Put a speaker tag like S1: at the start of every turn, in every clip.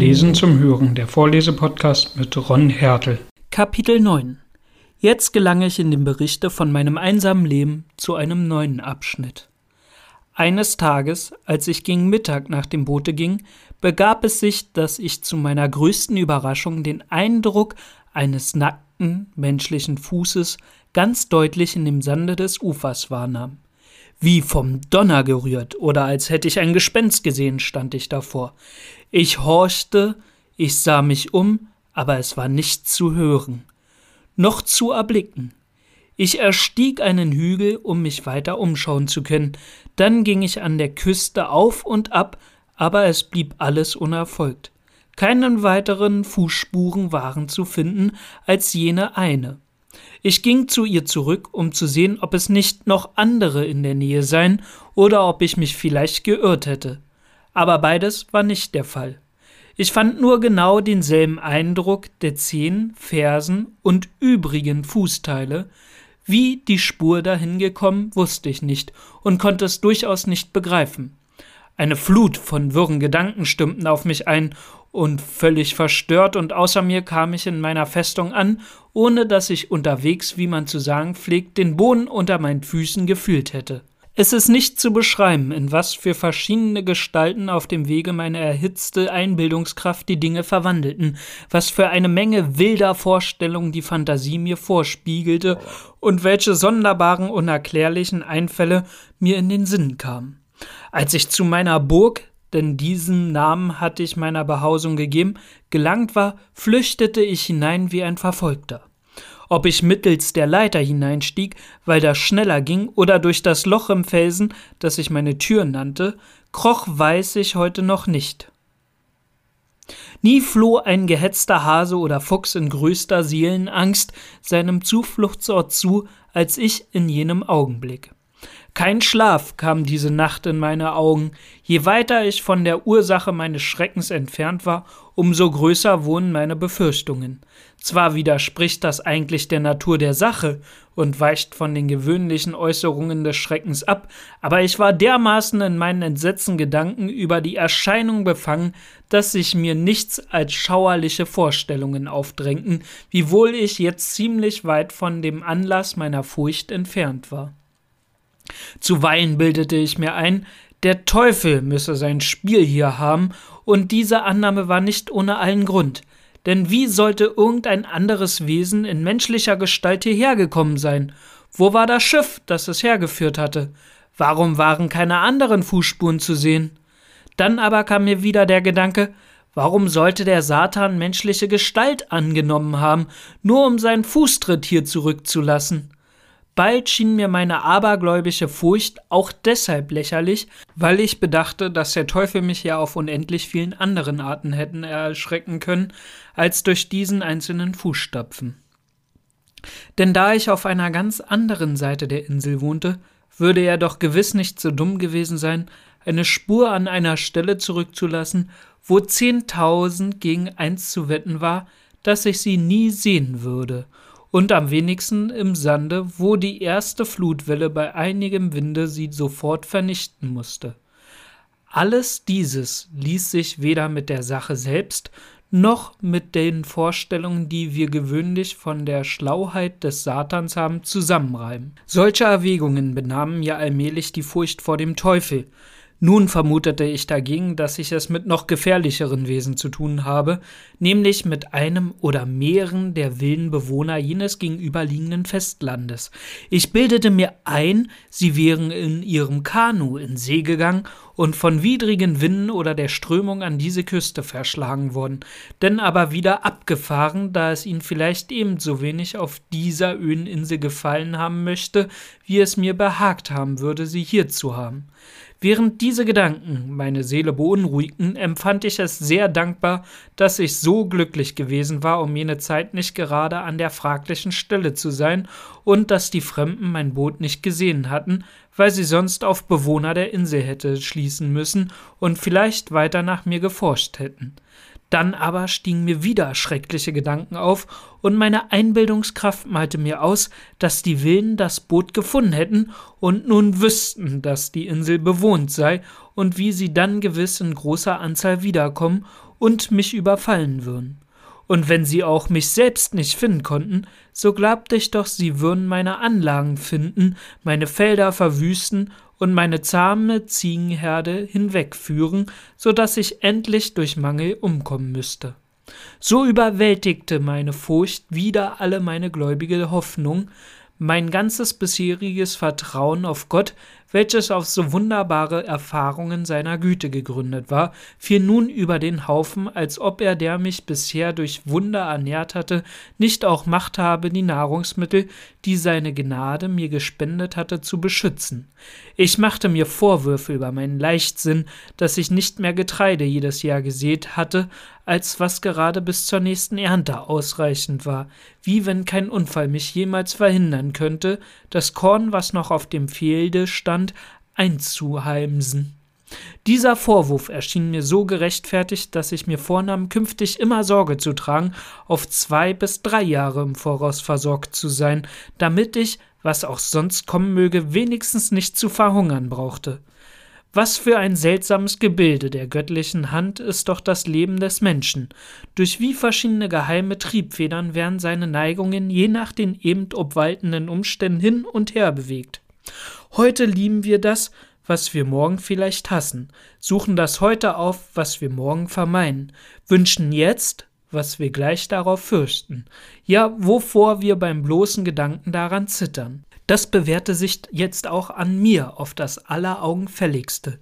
S1: Lesen zum Hören, der Vorlesepodcast mit Ron Hertel.
S2: Kapitel 9 Jetzt gelange ich in dem Berichte von meinem einsamen Leben zu einem neuen Abschnitt. Eines Tages, als ich gegen Mittag nach dem Boote ging, begab es sich, dass ich zu meiner größten Überraschung den Eindruck eines nackten menschlichen Fußes ganz deutlich in dem Sande des Ufers wahrnahm. Wie vom Donner gerührt oder als hätte ich ein Gespenst gesehen, stand ich davor. Ich horchte, ich sah mich um, aber es war nicht zu hören, noch zu erblicken. Ich erstieg einen Hügel, um mich weiter umschauen zu können, dann ging ich an der Küste auf und ab, aber es blieb alles unerfolgt. Keinen weiteren Fußspuren waren zu finden als jene eine. Ich ging zu ihr zurück, um zu sehen, ob es nicht noch andere in der Nähe seien oder ob ich mich vielleicht geirrt hätte. Aber beides war nicht der Fall. Ich fand nur genau denselben Eindruck der Zehen, Fersen und übrigen Fußteile. Wie die Spur dahin gekommen, wusste ich nicht und konnte es durchaus nicht begreifen. Eine Flut von wirren Gedanken stimmten auf mich ein, und völlig verstört und außer mir kam ich in meiner Festung an, ohne dass ich unterwegs, wie man zu sagen pflegt, den Boden unter meinen Füßen gefühlt hätte. Es ist nicht zu beschreiben, in was für verschiedene Gestalten auf dem Wege meine erhitzte Einbildungskraft die Dinge verwandelten, was für eine Menge wilder Vorstellungen die Fantasie mir vorspiegelte und welche sonderbaren, unerklärlichen Einfälle mir in den Sinn kamen. Als ich zu meiner Burg, denn diesen Namen hatte ich meiner Behausung gegeben, gelangt war, flüchtete ich hinein wie ein Verfolgter. Ob ich mittels der Leiter hineinstieg, weil das schneller ging, oder durch das Loch im Felsen, das ich meine Tür nannte, kroch weiß ich heute noch nicht. Nie floh ein gehetzter Hase oder Fuchs in größter Seelenangst seinem Zufluchtsort zu, als ich in jenem Augenblick. Kein Schlaf kam diese Nacht in meine Augen. Je weiter ich von der Ursache meines Schreckens entfernt war, umso größer wurden meine Befürchtungen. Zwar widerspricht das eigentlich der Natur der Sache und weicht von den gewöhnlichen Äußerungen des Schreckens ab, aber ich war dermaßen in meinen entsetzten Gedanken über die Erscheinung befangen, dass sich mir nichts als schauerliche Vorstellungen aufdrängten, wiewohl ich jetzt ziemlich weit von dem Anlass meiner Furcht entfernt war. Zuweilen bildete ich mir ein, der Teufel müsse sein Spiel hier haben, und diese Annahme war nicht ohne allen Grund. Denn wie sollte irgendein anderes Wesen in menschlicher Gestalt hierher gekommen sein? Wo war das Schiff, das es hergeführt hatte? Warum waren keine anderen Fußspuren zu sehen? Dann aber kam mir wieder der Gedanke, warum sollte der Satan menschliche Gestalt angenommen haben, nur um seinen Fußtritt hier zurückzulassen? Bald schien mir meine abergläubische Furcht auch deshalb lächerlich, weil ich bedachte, dass der Teufel mich ja auf unendlich vielen anderen Arten hätten erschrecken können, als durch diesen einzelnen Fußstapfen. Denn da ich auf einer ganz anderen Seite der Insel wohnte, würde er doch gewiss nicht so dumm gewesen sein, eine Spur an einer Stelle zurückzulassen, wo zehntausend gegen eins zu wetten war, dass ich sie nie sehen würde und am wenigsten im Sande, wo die erste Flutwelle bei einigem Winde sie sofort vernichten musste. Alles dieses ließ sich weder mit der Sache selbst noch mit den Vorstellungen, die wir gewöhnlich von der Schlauheit des Satans haben, zusammenreimen. Solche Erwägungen benahmen ja allmählich die Furcht vor dem Teufel, nun vermutete ich dagegen, dass ich es mit noch gefährlicheren Wesen zu tun habe, nämlich mit einem oder mehreren der wilden Bewohner jenes gegenüberliegenden Festlandes. Ich bildete mir ein, sie wären in ihrem Kanu in See gegangen und von widrigen Winden oder der Strömung an diese Küste verschlagen worden, denn aber wieder abgefahren, da es ihnen vielleicht ebenso wenig auf dieser öden Insel gefallen haben möchte, wie es mir behagt haben würde, sie hier zu haben. Während diese Gedanken meine Seele beunruhigten, empfand ich es sehr dankbar, dass ich so glücklich gewesen war, um jene Zeit nicht gerade an der fraglichen Stelle zu sein und dass die Fremden mein Boot nicht gesehen hatten, weil sie sonst auf Bewohner der Insel hätte schließen müssen und vielleicht weiter nach mir geforscht hätten. Dann aber stiegen mir wieder schreckliche Gedanken auf, und meine Einbildungskraft malte mir aus, dass die Wilden das Boot gefunden hätten und nun wüssten, dass die Insel bewohnt sei und wie sie dann gewiss in großer Anzahl wiederkommen, und mich überfallen würden. Und wenn sie auch mich selbst nicht finden konnten, so glaubte ich doch, sie würden meine Anlagen finden, meine Felder verwüsten und meine zahme Ziegenherde hinwegführen, so dass ich endlich durch Mangel umkommen müsste. So überwältigte meine Furcht wieder alle meine gläubige Hoffnung, mein ganzes bisheriges Vertrauen auf Gott, welches auf so wunderbare Erfahrungen seiner Güte gegründet war, fiel nun über den Haufen, als ob er, der mich bisher durch Wunder ernährt hatte, nicht auch Macht habe, die Nahrungsmittel, die seine Gnade mir gespendet hatte, zu beschützen. Ich machte mir Vorwürfe über meinen Leichtsinn, dass ich nicht mehr Getreide jedes Jahr gesät hatte, als was gerade bis zur nächsten Ernte ausreichend war, wie wenn kein Unfall mich jemals verhindern könnte, das Korn, was noch auf dem Felde stand, einzuheimsen. Dieser Vorwurf erschien mir so gerechtfertigt, dass ich mir vornahm, künftig immer Sorge zu tragen, auf zwei bis drei Jahre im Voraus versorgt zu sein, damit ich, was auch sonst kommen möge, wenigstens nicht zu verhungern brauchte. Was für ein seltsames Gebilde der göttlichen Hand ist doch das Leben des Menschen. Durch wie verschiedene geheime Triebfedern werden seine Neigungen je nach den eben obwaltenden Umständen hin und her bewegt. Heute lieben wir das, was wir morgen vielleicht hassen, suchen das heute auf, was wir morgen vermeiden, wünschen jetzt, was wir gleich darauf fürchten, ja, wovor wir beim bloßen Gedanken daran zittern. Das bewährte sich jetzt auch an mir auf das alleraugenfälligste.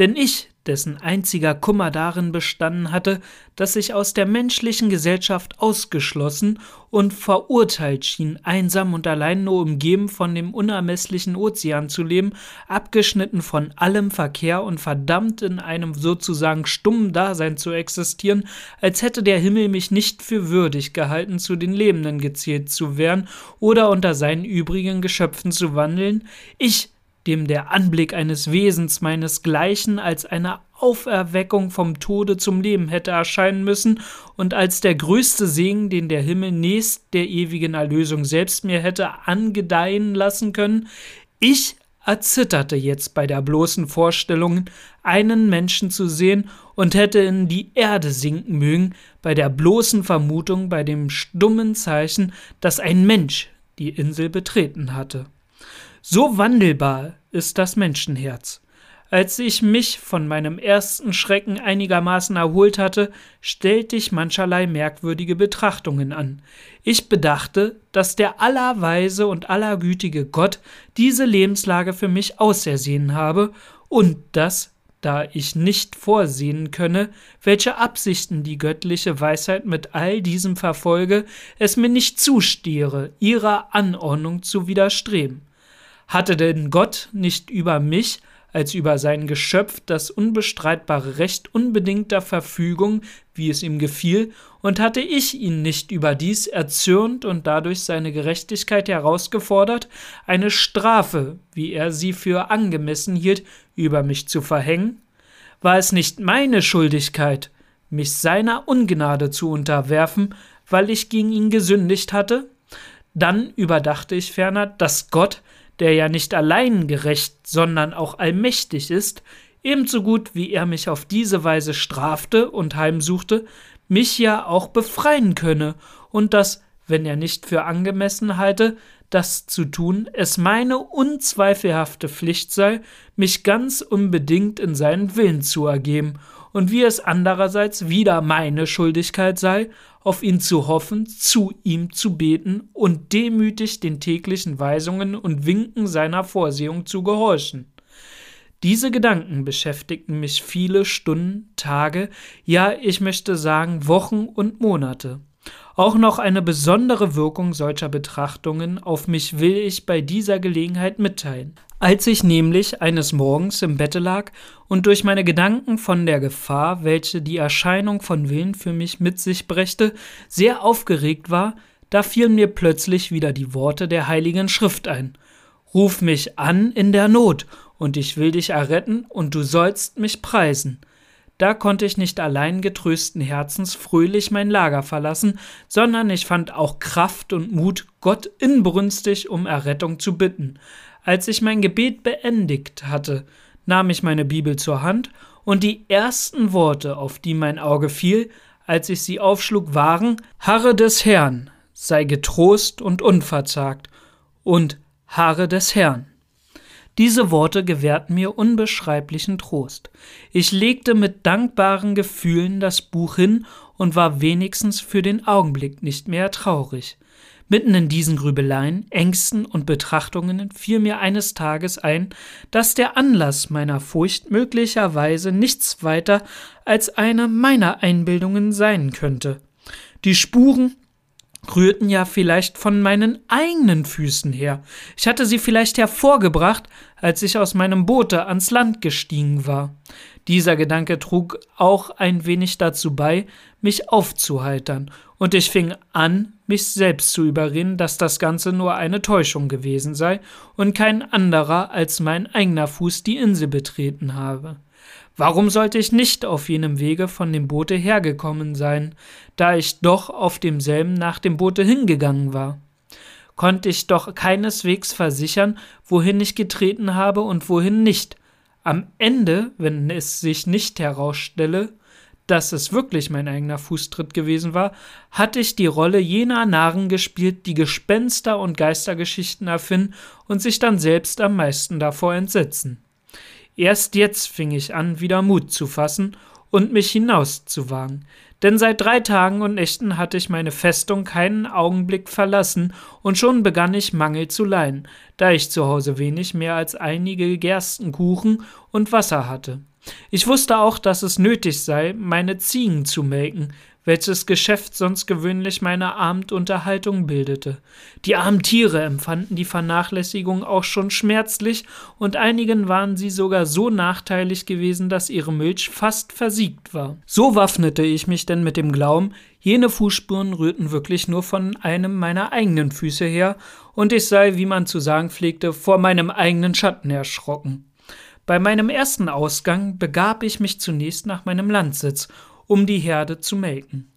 S2: Denn ich, dessen einziger Kummer darin bestanden hatte, dass ich aus der menschlichen Gesellschaft ausgeschlossen und verurteilt schien, einsam und allein nur umgeben von dem unermesslichen Ozean zu leben, abgeschnitten von allem Verkehr und verdammt in einem sozusagen stummen Dasein zu existieren, als hätte der Himmel mich nicht für würdig gehalten, zu den Lebenden gezählt zu werden oder unter seinen übrigen Geschöpfen zu wandeln, ich, dem der Anblick eines Wesens meinesgleichen als eine Auferweckung vom Tode zum Leben hätte erscheinen müssen und als der größte Segen, den der Himmel nächst der ewigen Erlösung selbst mir hätte angedeihen lassen können, ich erzitterte jetzt bei der bloßen Vorstellung, einen Menschen zu sehen und hätte in die Erde sinken mögen, bei der bloßen Vermutung, bei dem stummen Zeichen, dass ein Mensch die Insel betreten hatte. So wandelbar ist das Menschenherz. Als ich mich von meinem ersten Schrecken einigermaßen erholt hatte, stellte ich mancherlei merkwürdige Betrachtungen an. Ich bedachte, dass der allerweise und allergütige Gott diese Lebenslage für mich ausersehen habe und dass, da ich nicht vorsehen könne, welche Absichten die göttliche Weisheit mit all diesem verfolge, es mir nicht zustehe, ihrer Anordnung zu widerstreben. Hatte denn Gott nicht über mich als über sein Geschöpf das unbestreitbare Recht unbedingter Verfügung, wie es ihm gefiel, und hatte ich ihn nicht überdies erzürnt und dadurch seine Gerechtigkeit herausgefordert, eine Strafe, wie er sie für angemessen hielt, über mich zu verhängen? War es nicht meine Schuldigkeit, mich seiner Ungnade zu unterwerfen, weil ich gegen ihn gesündigt hatte? Dann überdachte ich ferner, dass Gott, der ja nicht allein gerecht, sondern auch allmächtig ist, ebenso gut wie er mich auf diese Weise strafte und heimsuchte, mich ja auch befreien könne, und dass, wenn er nicht für angemessen halte, das zu tun, es meine unzweifelhafte Pflicht sei, mich ganz unbedingt in seinen Willen zu ergeben, und wie es andererseits wieder meine Schuldigkeit sei, auf ihn zu hoffen, zu ihm zu beten und demütig den täglichen Weisungen und Winken seiner Vorsehung zu gehorchen. Diese Gedanken beschäftigten mich viele Stunden, Tage, ja ich möchte sagen Wochen und Monate. Auch noch eine besondere Wirkung solcher Betrachtungen auf mich will ich bei dieser Gelegenheit mitteilen. Als ich nämlich eines Morgens im Bette lag und durch meine Gedanken von der Gefahr, welche die Erscheinung von Willen für mich mit sich brächte, sehr aufgeregt war, da fielen mir plötzlich wieder die Worte der Heiligen Schrift ein. Ruf mich an in der Not, und ich will dich erretten, und du sollst mich preisen. Da konnte ich nicht allein getrösten Herzens fröhlich mein Lager verlassen, sondern ich fand auch Kraft und Mut, Gott inbrünstig um Errettung zu bitten. Als ich mein Gebet beendigt hatte, nahm ich meine Bibel zur Hand und die ersten Worte, auf die mein Auge fiel, als ich sie aufschlug, waren Harre des Herrn, sei getrost und unverzagt, und Harre des Herrn. Diese Worte gewährten mir unbeschreiblichen Trost. Ich legte mit dankbaren Gefühlen das Buch hin und war wenigstens für den Augenblick nicht mehr traurig. Mitten in diesen Grübeleien, Ängsten und Betrachtungen fiel mir eines Tages ein, dass der Anlass meiner Furcht möglicherweise nichts weiter als eine meiner Einbildungen sein könnte. Die Spuren rührten ja vielleicht von meinen eigenen Füßen her. Ich hatte sie vielleicht hervorgebracht, als ich aus meinem Boote ans Land gestiegen war. Dieser Gedanke trug auch ein wenig dazu bei, mich aufzuheitern, und ich fing an, mich selbst zu überreden, dass das Ganze nur eine Täuschung gewesen sei und kein anderer als mein eigener Fuß die Insel betreten habe. Warum sollte ich nicht auf jenem Wege von dem Boote hergekommen sein, da ich doch auf demselben nach dem Boote hingegangen war? Konnte ich doch keineswegs versichern, wohin ich getreten habe und wohin nicht. Am Ende, wenn es sich nicht herausstelle, dass es wirklich mein eigener Fußtritt gewesen war, hatte ich die Rolle jener Narren gespielt, die Gespenster und Geistergeschichten erfinden und sich dann selbst am meisten davor entsetzen. Erst jetzt fing ich an, wieder Mut zu fassen und mich hinauszuwagen, denn seit drei Tagen und Nächten hatte ich meine Festung keinen Augenblick verlassen, und schon begann ich Mangel zu leiden, da ich zu Hause wenig mehr als einige Gerstenkuchen und Wasser hatte. Ich wusste auch, dass es nötig sei, meine Ziegen zu melken, welches Geschäft sonst gewöhnlich meine Abendunterhaltung bildete. Die armen Tiere empfanden die Vernachlässigung auch schon schmerzlich, und einigen waren sie sogar so nachteilig gewesen, dass ihre Milch fast versiegt war. So waffnete ich mich denn mit dem Glauben, jene Fußspuren rührten wirklich nur von einem meiner eigenen Füße her, und ich sei, wie man zu sagen pflegte, vor meinem eigenen Schatten erschrocken. Bei meinem ersten Ausgang begab ich mich zunächst nach meinem Landsitz um die Herde zu melken.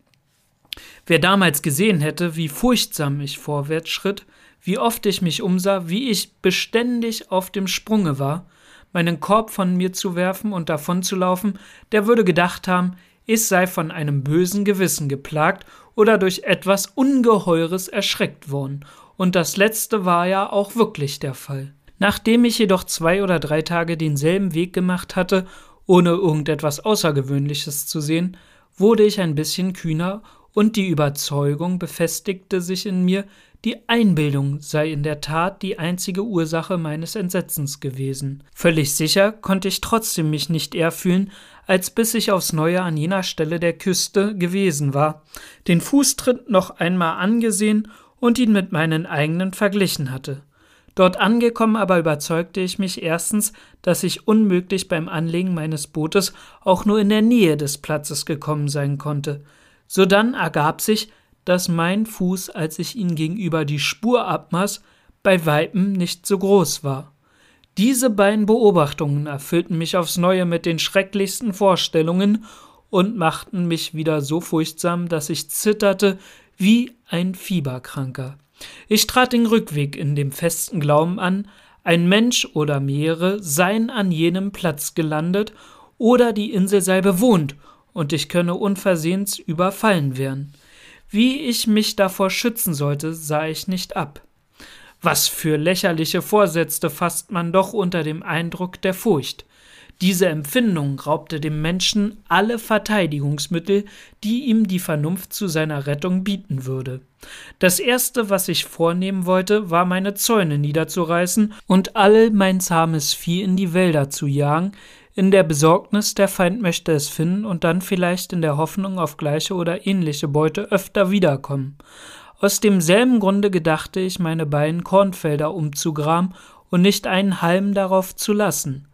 S2: Wer damals gesehen hätte, wie furchtsam ich vorwärts schritt, wie oft ich mich umsah, wie ich beständig auf dem Sprunge war, meinen Korb von mir zu werfen und davonzulaufen, der würde gedacht haben, ich sei von einem bösen Gewissen geplagt oder durch etwas Ungeheures erschreckt worden, und das letzte war ja auch wirklich der Fall. Nachdem ich jedoch zwei oder drei Tage denselben Weg gemacht hatte ohne irgendetwas Außergewöhnliches zu sehen, wurde ich ein bisschen kühner und die Überzeugung befestigte sich in mir, die Einbildung sei in der Tat die einzige Ursache meines Entsetzens gewesen. Völlig sicher konnte ich trotzdem mich nicht eher fühlen, als bis ich aufs Neue an jener Stelle der Küste gewesen war, den Fußtritt noch einmal angesehen und ihn mit meinen eigenen verglichen hatte. Dort angekommen aber überzeugte ich mich erstens, dass ich unmöglich beim Anlegen meines Bootes auch nur in der Nähe des Platzes gekommen sein konnte. Sodann ergab sich, dass mein Fuß, als ich ihn gegenüber die Spur abmaß, bei Weitem nicht so groß war. Diese beiden Beobachtungen erfüllten mich aufs Neue mit den schrecklichsten Vorstellungen und machten mich wieder so furchtsam, dass ich zitterte wie ein Fieberkranker. Ich trat den Rückweg in dem festen Glauben an, ein Mensch oder mehrere seien an jenem Platz gelandet oder die Insel sei bewohnt und ich könne unversehens überfallen werden. Wie ich mich davor schützen sollte, sah ich nicht ab. Was für lächerliche Vorsätze fasst man doch unter dem Eindruck der Furcht. Diese Empfindung raubte dem Menschen alle Verteidigungsmittel, die ihm die Vernunft zu seiner Rettung bieten würde. Das erste, was ich vornehmen wollte, war meine Zäune niederzureißen und all mein zahmes Vieh in die Wälder zu jagen, in der Besorgnis, der Feind möchte es finden und dann vielleicht in der Hoffnung auf gleiche oder ähnliche Beute öfter wiederkommen. Aus demselben Grunde gedachte ich, meine beiden Kornfelder umzugraben und nicht einen Halm darauf zu lassen.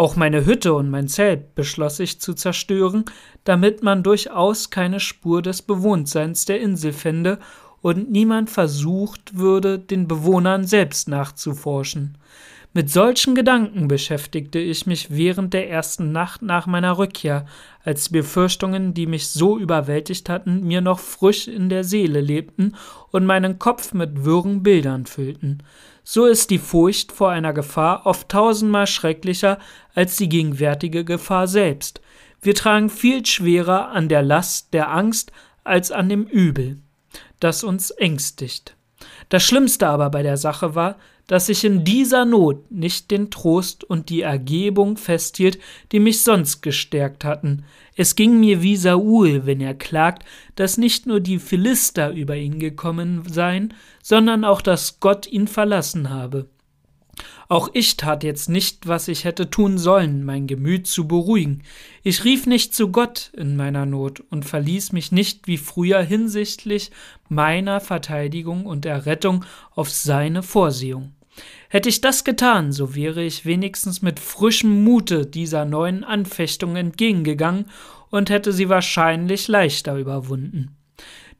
S2: Auch meine Hütte und mein Zelt beschloss ich zu zerstören, damit man durchaus keine Spur des Bewohntseins der Insel fände und niemand versucht würde, den Bewohnern selbst nachzuforschen. Mit solchen Gedanken beschäftigte ich mich während der ersten Nacht nach meiner Rückkehr, als die Befürchtungen, die mich so überwältigt hatten, mir noch frisch in der Seele lebten und meinen Kopf mit wirren Bildern füllten. So ist die Furcht vor einer Gefahr oft tausendmal schrecklicher als die gegenwärtige Gefahr selbst. Wir tragen viel schwerer an der Last der Angst als an dem Übel, das uns ängstigt. Das Schlimmste aber bei der Sache war, dass ich in dieser Not nicht den Trost und die Ergebung festhielt, die mich sonst gestärkt hatten. Es ging mir wie Saul, wenn er klagt, dass nicht nur die Philister über ihn gekommen seien, sondern auch, dass Gott ihn verlassen habe. Auch ich tat jetzt nicht, was ich hätte tun sollen, mein Gemüt zu beruhigen. Ich rief nicht zu Gott in meiner Not und verließ mich nicht wie früher hinsichtlich meiner Verteidigung und Errettung auf seine Vorsehung. Hätte ich das getan, so wäre ich wenigstens mit frischem Mute dieser neuen Anfechtung entgegengegangen und hätte sie wahrscheinlich leichter überwunden.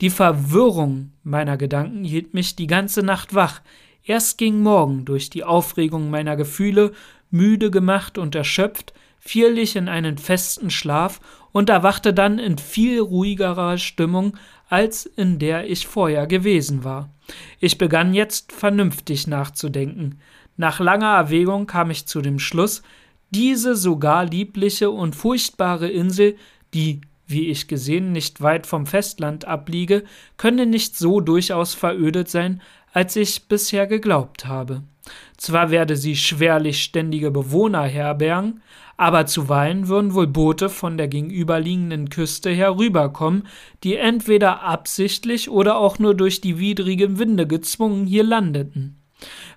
S2: Die Verwirrung meiner Gedanken hielt mich die ganze Nacht wach, Erst ging Morgen durch die Aufregung meiner Gefühle, müde gemacht und erschöpft, fiel ich in einen festen Schlaf und erwachte dann in viel ruhigerer Stimmung, als in der ich vorher gewesen war. Ich begann jetzt vernünftig nachzudenken. Nach langer Erwägung kam ich zu dem Schluss, diese sogar liebliche und furchtbare Insel, die, wie ich gesehen, nicht weit vom Festland abliege, könne nicht so durchaus verödet sein, als ich bisher geglaubt habe. Zwar werde sie schwerlich ständige Bewohner herbergen, aber zuweilen würden wohl Boote von der gegenüberliegenden Küste herüberkommen, die entweder absichtlich oder auch nur durch die widrigen Winde gezwungen hier landeten.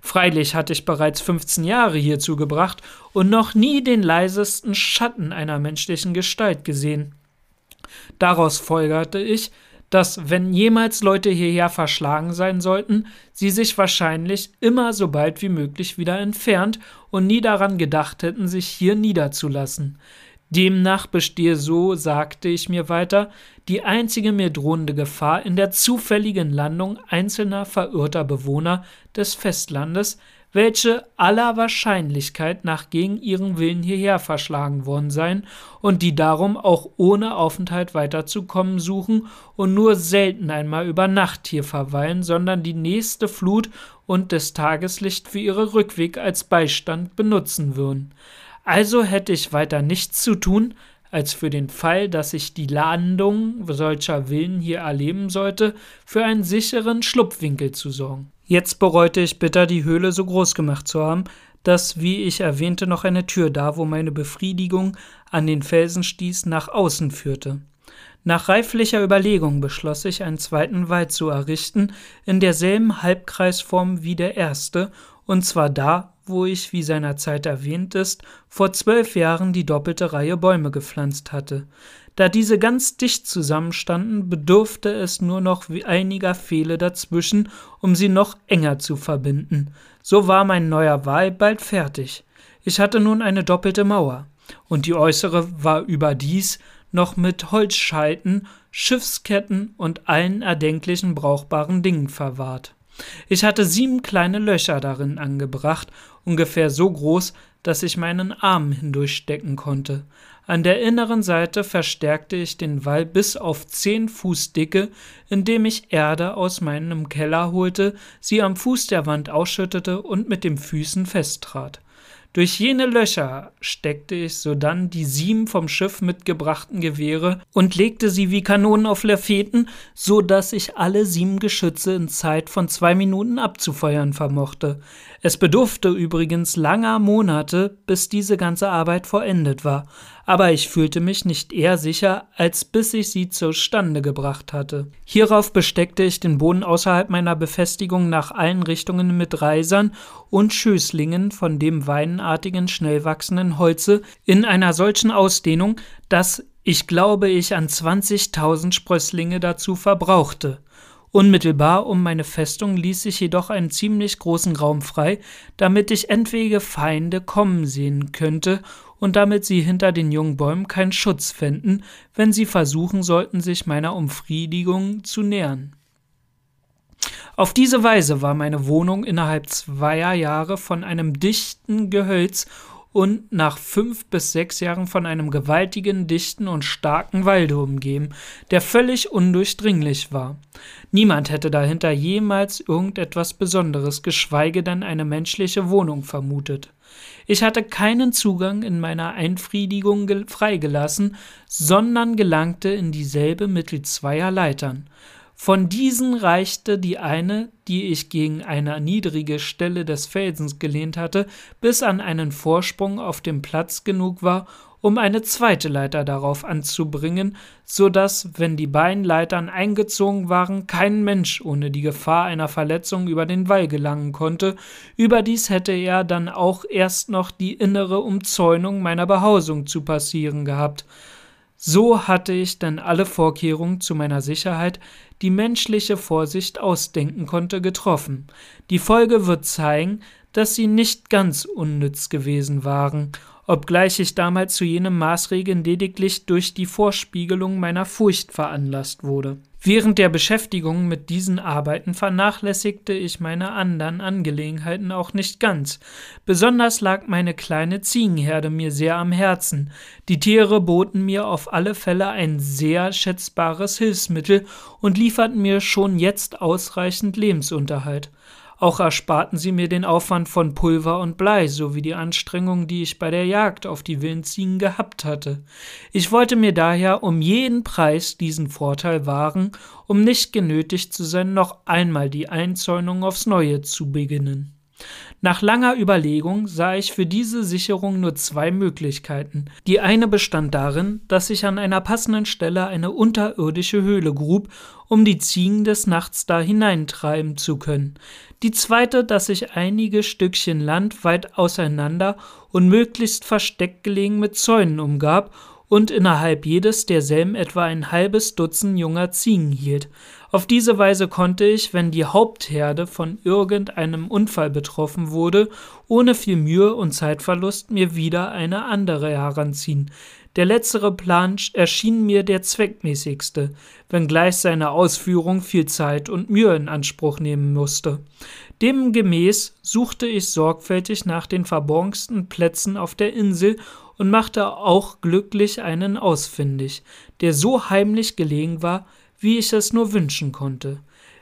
S2: Freilich hatte ich bereits fünfzehn Jahre hier zugebracht und noch nie den leisesten Schatten einer menschlichen Gestalt gesehen. Daraus folgerte ich, dass, wenn jemals Leute hierher verschlagen sein sollten, sie sich wahrscheinlich immer so bald wie möglich wieder entfernt und nie daran gedacht hätten, sich hier niederzulassen. Demnach bestehe, so sagte ich mir weiter, die einzige mir drohende Gefahr in der zufälligen Landung einzelner verirrter Bewohner des Festlandes, welche aller Wahrscheinlichkeit nach gegen ihren Willen hierher verschlagen worden seien und die darum auch ohne Aufenthalt weiterzukommen suchen und nur selten einmal über Nacht hier verweilen, sondern die nächste Flut und das Tageslicht für ihre Rückweg als Beistand benutzen würden. Also hätte ich weiter nichts zu tun, als für den Fall, dass ich die Landung solcher Willen hier erleben sollte, für einen sicheren Schlupfwinkel zu sorgen. Jetzt bereute ich bitter, die Höhle so groß gemacht zu haben, dass, wie ich erwähnte, noch eine Tür da, wo meine Befriedigung an den Felsen stieß, nach außen führte. Nach reiflicher Überlegung beschloss ich, einen zweiten Wald zu errichten, in derselben Halbkreisform wie der erste, und zwar da, wo ich, wie seinerzeit erwähnt ist, vor zwölf Jahren die doppelte Reihe Bäume gepflanzt hatte. Da diese ganz dicht zusammenstanden, bedurfte es nur noch einiger Pfähle dazwischen, um sie noch enger zu verbinden. So war mein neuer Wall bald fertig. Ich hatte nun eine doppelte Mauer, und die äußere war überdies noch mit Holzscheiten, Schiffsketten und allen erdenklichen brauchbaren Dingen verwahrt. Ich hatte sieben kleine Löcher darin angebracht, ungefähr so groß, dass ich meinen Arm hindurchstecken konnte. An der inneren Seite verstärkte ich den Wall bis auf zehn Fuß Dicke, indem ich Erde aus meinem Keller holte, sie am Fuß der Wand ausschüttete und mit den Füßen festtrat. Durch jene Löcher steckte ich sodann die sieben vom Schiff mitgebrachten Gewehre und legte sie wie Kanonen auf Lafeten, so dass ich alle sieben Geschütze in Zeit von zwei Minuten abzufeuern vermochte. Es bedurfte übrigens langer Monate, bis diese ganze Arbeit vollendet war, aber ich fühlte mich nicht eher sicher, als bis ich sie zustande gebracht hatte. Hierauf besteckte ich den Boden außerhalb meiner Befestigung nach allen Richtungen mit Reisern und Schößlingen von dem weinartigen, schnell wachsenden Holze in einer solchen Ausdehnung, dass ich glaube ich an 20.000 Sprösslinge dazu verbrauchte. Unmittelbar um meine Festung ließ ich jedoch einen ziemlich großen Raum frei, damit ich entwege Feinde kommen sehen könnte und damit sie hinter den jungen Bäumen keinen Schutz fänden, wenn sie versuchen sollten, sich meiner Umfriedigung zu nähern. Auf diese Weise war meine Wohnung innerhalb zweier Jahre von einem dichten Gehölz und nach fünf bis sechs Jahren von einem gewaltigen, dichten und starken Walde umgeben, der völlig undurchdringlich war. Niemand hätte dahinter jemals irgendetwas Besonderes, geschweige denn eine menschliche Wohnung vermutet. Ich hatte keinen Zugang in meiner Einfriedigung freigelassen, sondern gelangte in dieselbe mittels zweier Leitern. Von diesen reichte die eine, die ich gegen eine niedrige Stelle des Felsens gelehnt hatte, bis an einen Vorsprung auf dem Platz genug war, um eine zweite Leiter darauf anzubringen, so dass, wenn die beiden Leitern eingezogen waren, kein Mensch ohne die Gefahr einer Verletzung über den Wall gelangen konnte, überdies hätte er dann auch erst noch die innere Umzäunung meiner Behausung zu passieren gehabt. So hatte ich denn alle Vorkehrungen zu meiner Sicherheit, die menschliche Vorsicht ausdenken konnte, getroffen. Die Folge wird zeigen, dass sie nicht ganz unnütz gewesen waren, obgleich ich damals zu jenem Maßregeln lediglich durch die Vorspiegelung meiner Furcht veranlasst wurde. Während der Beschäftigung mit diesen Arbeiten vernachlässigte ich meine anderen Angelegenheiten auch nicht ganz. Besonders lag meine kleine Ziegenherde mir sehr am Herzen. Die Tiere boten mir auf alle Fälle ein sehr schätzbares Hilfsmittel und lieferten mir schon jetzt ausreichend Lebensunterhalt. Auch ersparten sie mir den Aufwand von Pulver und Blei sowie die Anstrengung, die ich bei der Jagd auf die wilden Ziegen gehabt hatte. Ich wollte mir daher um jeden Preis diesen Vorteil wahren, um nicht genötigt zu sein, noch einmal die Einzäunung aufs Neue zu beginnen. Nach langer Überlegung sah ich für diese Sicherung nur zwei Möglichkeiten. Die eine bestand darin, dass ich an einer passenden Stelle eine unterirdische Höhle grub, um die Ziegen des Nachts da hineintreiben zu können. Die zweite, dass ich einige Stückchen Land weit auseinander und möglichst versteckt gelegen mit Zäunen umgab und innerhalb jedes derselben etwa ein halbes Dutzend junger Ziegen hielt. Auf diese Weise konnte ich, wenn die Hauptherde von irgendeinem Unfall betroffen wurde, ohne viel Mühe und Zeitverlust mir wieder eine andere heranziehen. Der letztere Plan erschien mir der zweckmäßigste, wenngleich seine Ausführung viel Zeit und Mühe in Anspruch nehmen musste. Demgemäß suchte ich sorgfältig nach den verborgensten Plätzen auf der Insel und machte auch glücklich einen ausfindig, der so heimlich gelegen war, wie ich es nur wünschen konnte.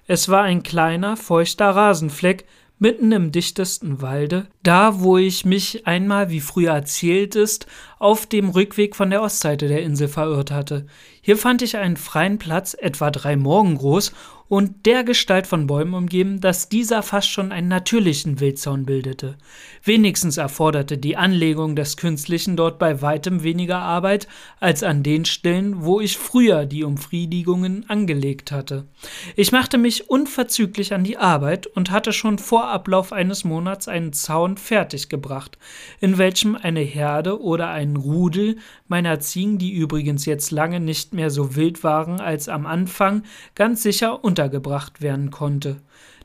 S2: Es war ein kleiner, feuchter Rasenfleck, mitten im dichtesten Walde, da wo ich mich einmal, wie früher erzählt ist, auf dem Rückweg von der Ostseite der Insel verirrt hatte. Hier fand ich einen freien Platz, etwa drei Morgen groß, und der Gestalt von Bäumen umgeben, dass dieser fast schon einen natürlichen Wildzaun bildete. Wenigstens erforderte die Anlegung des Künstlichen dort bei weitem weniger Arbeit als an den Stellen, wo ich früher die Umfriedigungen angelegt hatte. Ich machte mich unverzüglich an die Arbeit und hatte schon vor Ablauf eines Monats einen Zaun fertiggebracht, in welchem eine Herde oder ein Rudel meiner Ziegen, die übrigens jetzt lange nicht mehr so wild waren als am Anfang, ganz sicher unter untergebracht werden konnte.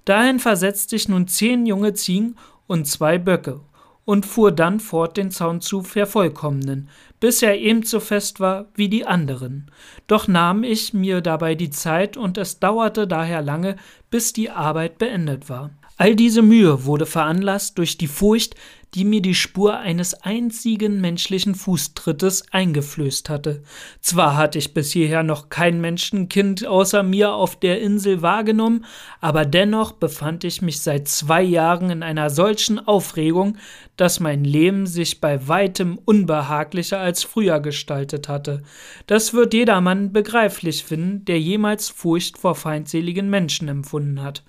S2: Dahin versetzte ich nun zehn junge Ziegen und zwei Böcke und fuhr dann fort, den Zaun zu vervollkommnen, bis er ebenso fest war wie die anderen. Doch nahm ich mir dabei die Zeit, und es dauerte daher lange, bis die Arbeit beendet war. All diese Mühe wurde veranlasst durch die Furcht, die mir die Spur eines einzigen menschlichen Fußtrittes eingeflößt hatte. Zwar hatte ich bis hierher noch kein Menschenkind außer mir auf der Insel wahrgenommen, aber dennoch befand ich mich seit zwei Jahren in einer solchen Aufregung, dass mein Leben sich bei weitem unbehaglicher als früher gestaltet hatte. Das wird jedermann begreiflich finden, der jemals Furcht vor feindseligen Menschen empfunden hat.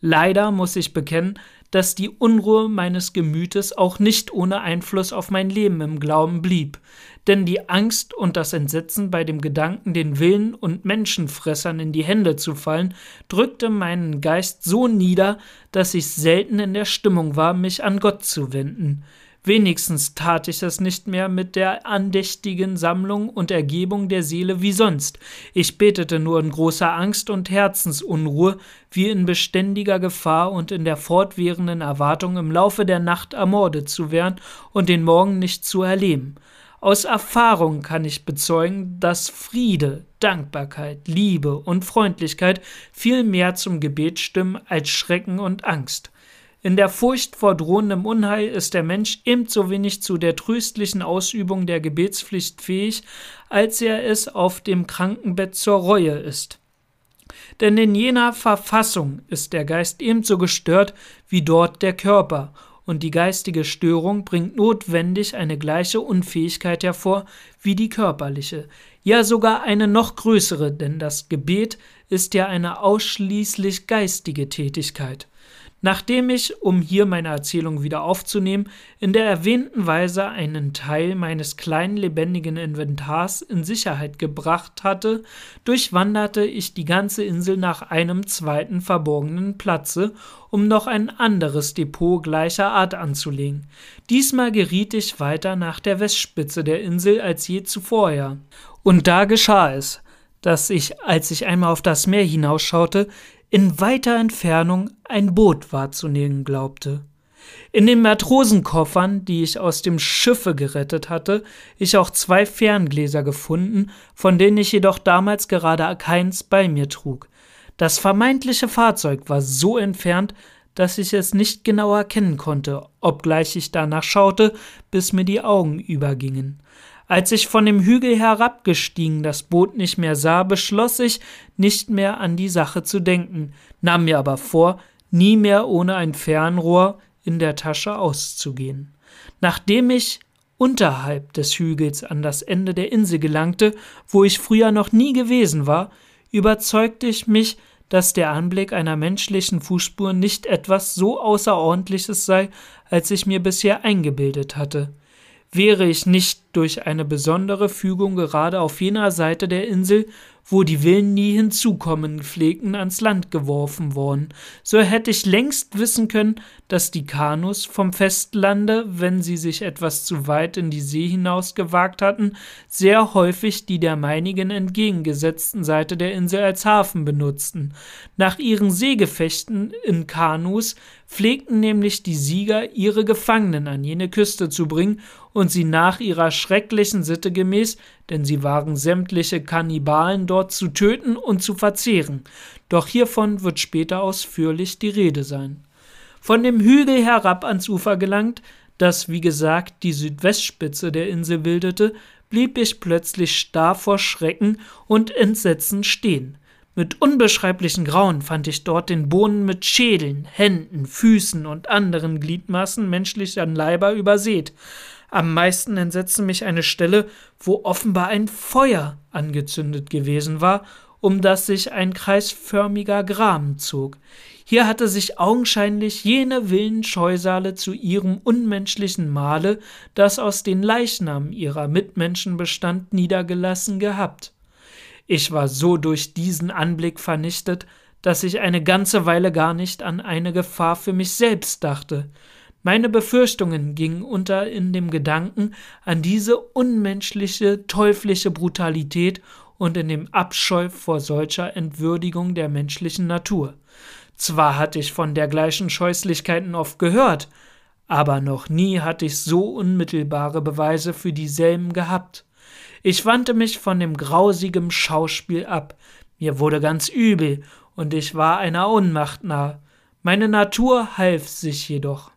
S2: Leider muss ich bekennen, dass die Unruhe meines Gemütes auch nicht ohne Einfluss auf mein Leben im Glauben blieb, denn die Angst und das Entsetzen bei dem Gedanken, den Willen und Menschenfressern in die Hände zu fallen, drückte meinen Geist so nieder, dass ich selten in der Stimmung war, mich an Gott zu wenden. Wenigstens tat ich es nicht mehr mit der andächtigen Sammlung und Ergebung der Seele wie sonst. Ich betete nur in großer Angst und Herzensunruhe, wie in beständiger Gefahr und in der fortwährenden Erwartung, im Laufe der Nacht ermordet zu werden und den Morgen nicht zu erleben. Aus Erfahrung kann ich bezeugen, dass Friede, Dankbarkeit, Liebe und Freundlichkeit viel mehr zum Gebet stimmen als Schrecken und Angst. In der Furcht vor drohendem Unheil ist der Mensch ebenso wenig zu der tröstlichen Ausübung der Gebetspflicht fähig, als er es auf dem Krankenbett zur Reue ist. Denn in jener Verfassung ist der Geist ebenso gestört wie dort der Körper, und die geistige Störung bringt notwendig eine gleiche Unfähigkeit hervor wie die körperliche, ja sogar eine noch größere, denn das Gebet ist ja eine ausschließlich geistige Tätigkeit. Nachdem ich, um hier meine Erzählung wieder aufzunehmen, in der erwähnten Weise einen Teil meines kleinen lebendigen Inventars in Sicherheit gebracht hatte, durchwanderte ich die ganze Insel nach einem zweiten verborgenen Platze, um noch ein anderes Depot gleicher Art anzulegen. Diesmal geriet ich weiter nach der Westspitze der Insel als je zuvorher. Und da geschah es, dass ich, als ich einmal auf das Meer hinausschaute, in weiter Entfernung ein Boot wahrzunehmen glaubte. In den Matrosenkoffern, die ich aus dem Schiffe gerettet hatte, ich auch zwei Ferngläser gefunden, von denen ich jedoch damals gerade keins bei mir trug. Das vermeintliche Fahrzeug war so entfernt, dass ich es nicht genau erkennen konnte, obgleich ich danach schaute, bis mir die Augen übergingen. Als ich von dem Hügel herabgestiegen das Boot nicht mehr sah, beschloss ich, nicht mehr an die Sache zu denken, nahm mir aber vor, nie mehr ohne ein Fernrohr in der Tasche auszugehen. Nachdem ich unterhalb des Hügels an das Ende der Insel gelangte, wo ich früher noch nie gewesen war, überzeugte ich mich, dass der Anblick einer menschlichen Fußspur nicht etwas so Außerordentliches sei, als ich mir bisher eingebildet hatte. Wäre ich nicht durch eine besondere Fügung gerade auf jener Seite der Insel, wo die Willen nie hinzukommen pflegten, ans Land geworfen worden, so hätte ich längst wissen können, dass die Kanus vom Festlande, wenn sie sich etwas zu weit in die See hinaus gewagt hatten, sehr häufig die der meinigen entgegengesetzten Seite der Insel als Hafen benutzten. Nach ihren Seegefechten in Kanus pflegten nämlich die Sieger ihre Gefangenen an jene Küste zu bringen und sie nach ihrer schrecklichen Sitte gemäß, denn sie waren sämtliche Kannibalen dort zu töten und zu verzehren, doch hiervon wird später ausführlich die Rede sein. Von dem Hügel herab ans Ufer gelangt, das wie gesagt die Südwestspitze der Insel bildete, blieb ich plötzlich starr vor Schrecken und Entsetzen stehen. Mit unbeschreiblichen Grauen fand ich dort den Boden mit Schädeln, Händen, Füßen und anderen Gliedmaßen menschlicher Leiber übersät. Am meisten entsetzte mich eine Stelle, wo offenbar ein Feuer angezündet gewesen war, um das sich ein kreisförmiger Graben zog. Hier hatte sich augenscheinlich jene wilden Scheusale zu ihrem unmenschlichen Male, das aus den Leichnamen ihrer Mitmenschen bestand, niedergelassen gehabt. Ich war so durch diesen Anblick vernichtet, dass ich eine ganze Weile gar nicht an eine Gefahr für mich selbst dachte. Meine Befürchtungen gingen unter in dem Gedanken an diese unmenschliche, teuflische Brutalität und in dem Abscheu vor solcher Entwürdigung der menschlichen Natur. Zwar hatte ich von dergleichen Scheußlichkeiten oft gehört, aber noch nie hatte ich so unmittelbare Beweise für dieselben gehabt. Ich wandte mich von dem grausigen Schauspiel ab, mir wurde ganz übel, und ich war einer Ohnmacht nahe. Meine Natur half sich jedoch.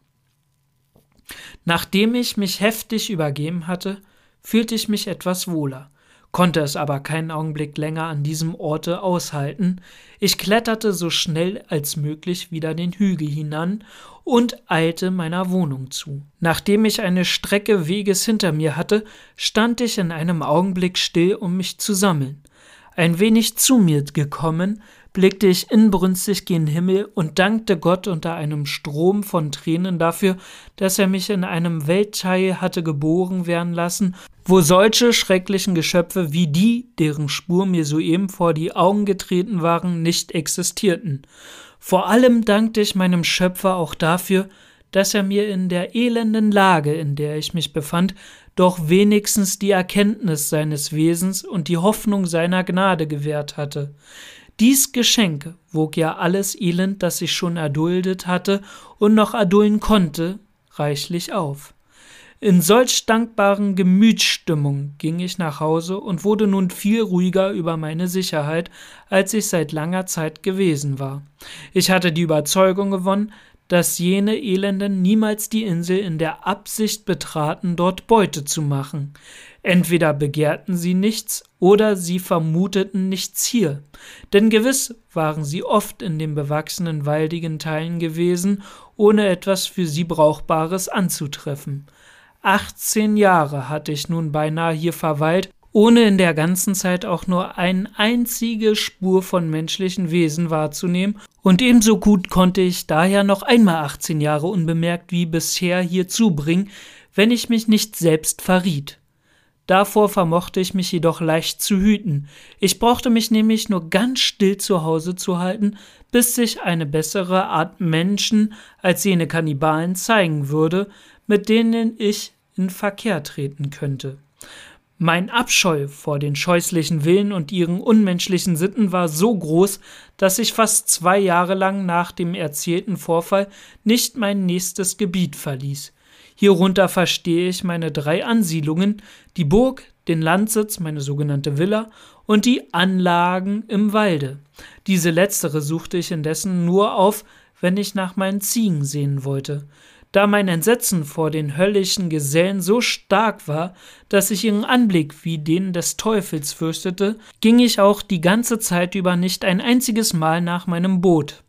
S2: Nachdem ich mich heftig übergeben hatte, fühlte ich mich etwas wohler, konnte es aber keinen Augenblick länger an diesem Orte aushalten. Ich kletterte so schnell als möglich wieder den Hügel hinan und eilte meiner Wohnung zu. Nachdem ich eine Strecke Weges hinter mir hatte, stand ich in einem Augenblick still, um mich zu sammeln. Ein wenig zu mir gekommen, blickte ich inbrünstig gen Himmel und dankte Gott unter einem Strom von Tränen dafür, dass er mich in einem Weltteil hatte geboren werden lassen, wo solche schrecklichen Geschöpfe wie die, deren Spur mir soeben vor die Augen getreten waren, nicht existierten. Vor allem dankte ich meinem Schöpfer auch dafür, dass er mir in der elenden Lage, in der ich mich befand, doch wenigstens die Erkenntnis seines Wesens und die Hoffnung seiner Gnade gewährt hatte. Dies Geschenk wog ja alles Elend, das ich schon erduldet hatte und noch erdulden konnte, reichlich auf. In solch dankbaren Gemütsstimmung ging ich nach Hause und wurde nun viel ruhiger über meine Sicherheit, als ich seit langer Zeit gewesen war. Ich hatte die Überzeugung gewonnen, dass jene Elenden niemals die Insel in der Absicht betraten, dort Beute zu machen. Entweder begehrten sie nichts oder sie vermuteten nichts hier, denn gewiss waren sie oft in den bewachsenen waldigen Teilen gewesen, ohne etwas für sie Brauchbares anzutreffen. Achtzehn Jahre hatte ich nun beinahe hier verweilt, ohne in der ganzen Zeit auch nur eine einzige Spur von menschlichen Wesen wahrzunehmen, und ebenso gut konnte ich daher noch einmal achtzehn Jahre unbemerkt wie bisher hier zubringen, wenn ich mich nicht selbst verriet. Davor vermochte ich mich jedoch leicht zu hüten. Ich brauchte mich nämlich nur ganz still zu Hause zu halten, bis sich eine bessere Art Menschen als jene Kannibalen zeigen würde, mit denen ich in Verkehr treten könnte. Mein Abscheu vor den scheußlichen Willen und ihren unmenschlichen Sitten war so groß, dass ich fast zwei Jahre lang nach dem erzählten Vorfall nicht mein nächstes Gebiet verließ. Hierunter verstehe ich meine drei Ansiedlungen, die Burg, den Landsitz, meine sogenannte Villa, und die Anlagen im Walde. Diese letztere suchte ich indessen nur auf, wenn ich nach meinen Ziegen sehen wollte. Da mein Entsetzen vor den höllischen Gesellen so stark war, dass ich ihren Anblick wie den des Teufels fürchtete, ging ich auch die ganze Zeit über nicht ein einziges Mal nach meinem Boot.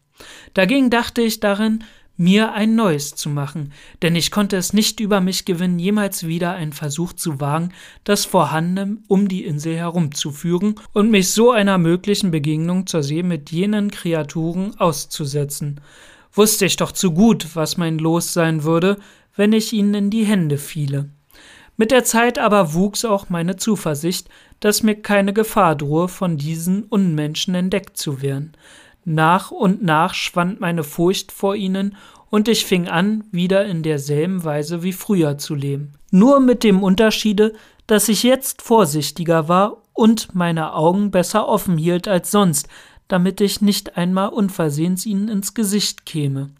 S2: Dagegen dachte ich darin, mir ein neues zu machen, denn ich konnte es nicht über mich gewinnen, jemals wieder einen Versuch zu wagen, das Vorhandene um die Insel herumzuführen und mich so einer möglichen Begegnung zur See mit jenen Kreaturen auszusetzen. Wusste ich doch zu gut, was mein Los sein würde, wenn ich ihnen in die Hände fiele. Mit der Zeit aber wuchs auch meine Zuversicht, dass mir keine Gefahr drohe, von diesen Unmenschen entdeckt zu werden. Nach und nach schwand meine Furcht vor ihnen, und ich fing an, wieder in derselben Weise wie früher zu leben. Nur mit dem Unterschiede, dass ich jetzt vorsichtiger war und meine Augen besser offen hielt als sonst, damit ich nicht einmal unversehens ihnen ins Gesicht käme.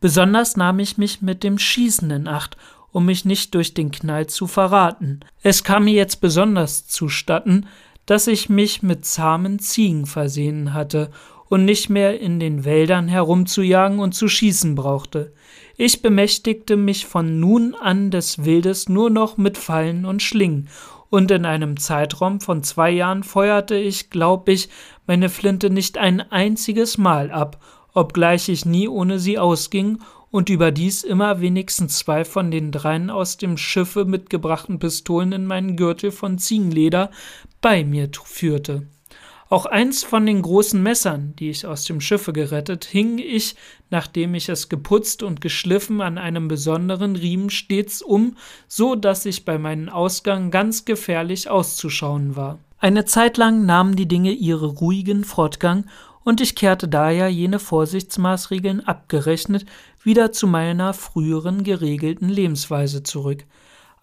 S2: Besonders nahm ich mich mit dem Schießen in Acht, um mich nicht durch den Knall zu verraten. Es kam mir jetzt besonders zustatten, dass ich mich mit zahmen Ziegen versehen hatte und nicht mehr in den Wäldern herumzujagen und zu schießen brauchte. Ich bemächtigte mich von nun an des Wildes nur noch mit Fallen und Schlingen, und in einem Zeitraum von zwei Jahren feuerte ich, glaub ich, meine Flinte nicht ein einziges Mal ab, obgleich ich nie ohne sie ausging und überdies immer wenigstens zwei von den dreien aus dem Schiffe mitgebrachten Pistolen in meinen Gürtel von Ziegenleder bei mir führte. Auch eins von den großen Messern, die ich aus dem Schiffe gerettet, hing ich, nachdem ich es geputzt und geschliffen, an einem besonderen Riemen stets um, so dass ich bei meinem Ausgang ganz gefährlich auszuschauen war. Eine Zeit lang nahmen die Dinge ihre ruhigen Fortgang, und ich kehrte daher jene Vorsichtsmaßregeln abgerechnet wieder zu meiner früheren geregelten Lebensweise zurück.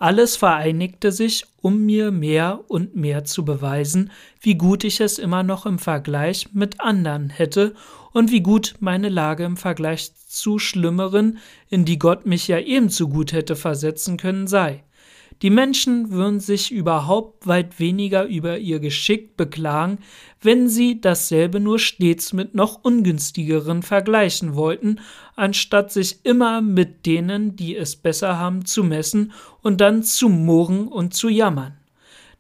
S2: Alles vereinigte sich, um mir mehr und mehr zu beweisen, wie gut ich es immer noch im Vergleich mit anderen hätte und wie gut meine Lage im Vergleich zu schlimmeren, in die Gott mich ja ebenso gut hätte versetzen können, sei. Die Menschen würden sich überhaupt weit weniger über ihr Geschick beklagen, wenn sie dasselbe nur stets mit noch ungünstigeren vergleichen wollten, anstatt sich immer mit denen, die es besser haben, zu messen und dann zu murren und zu jammern.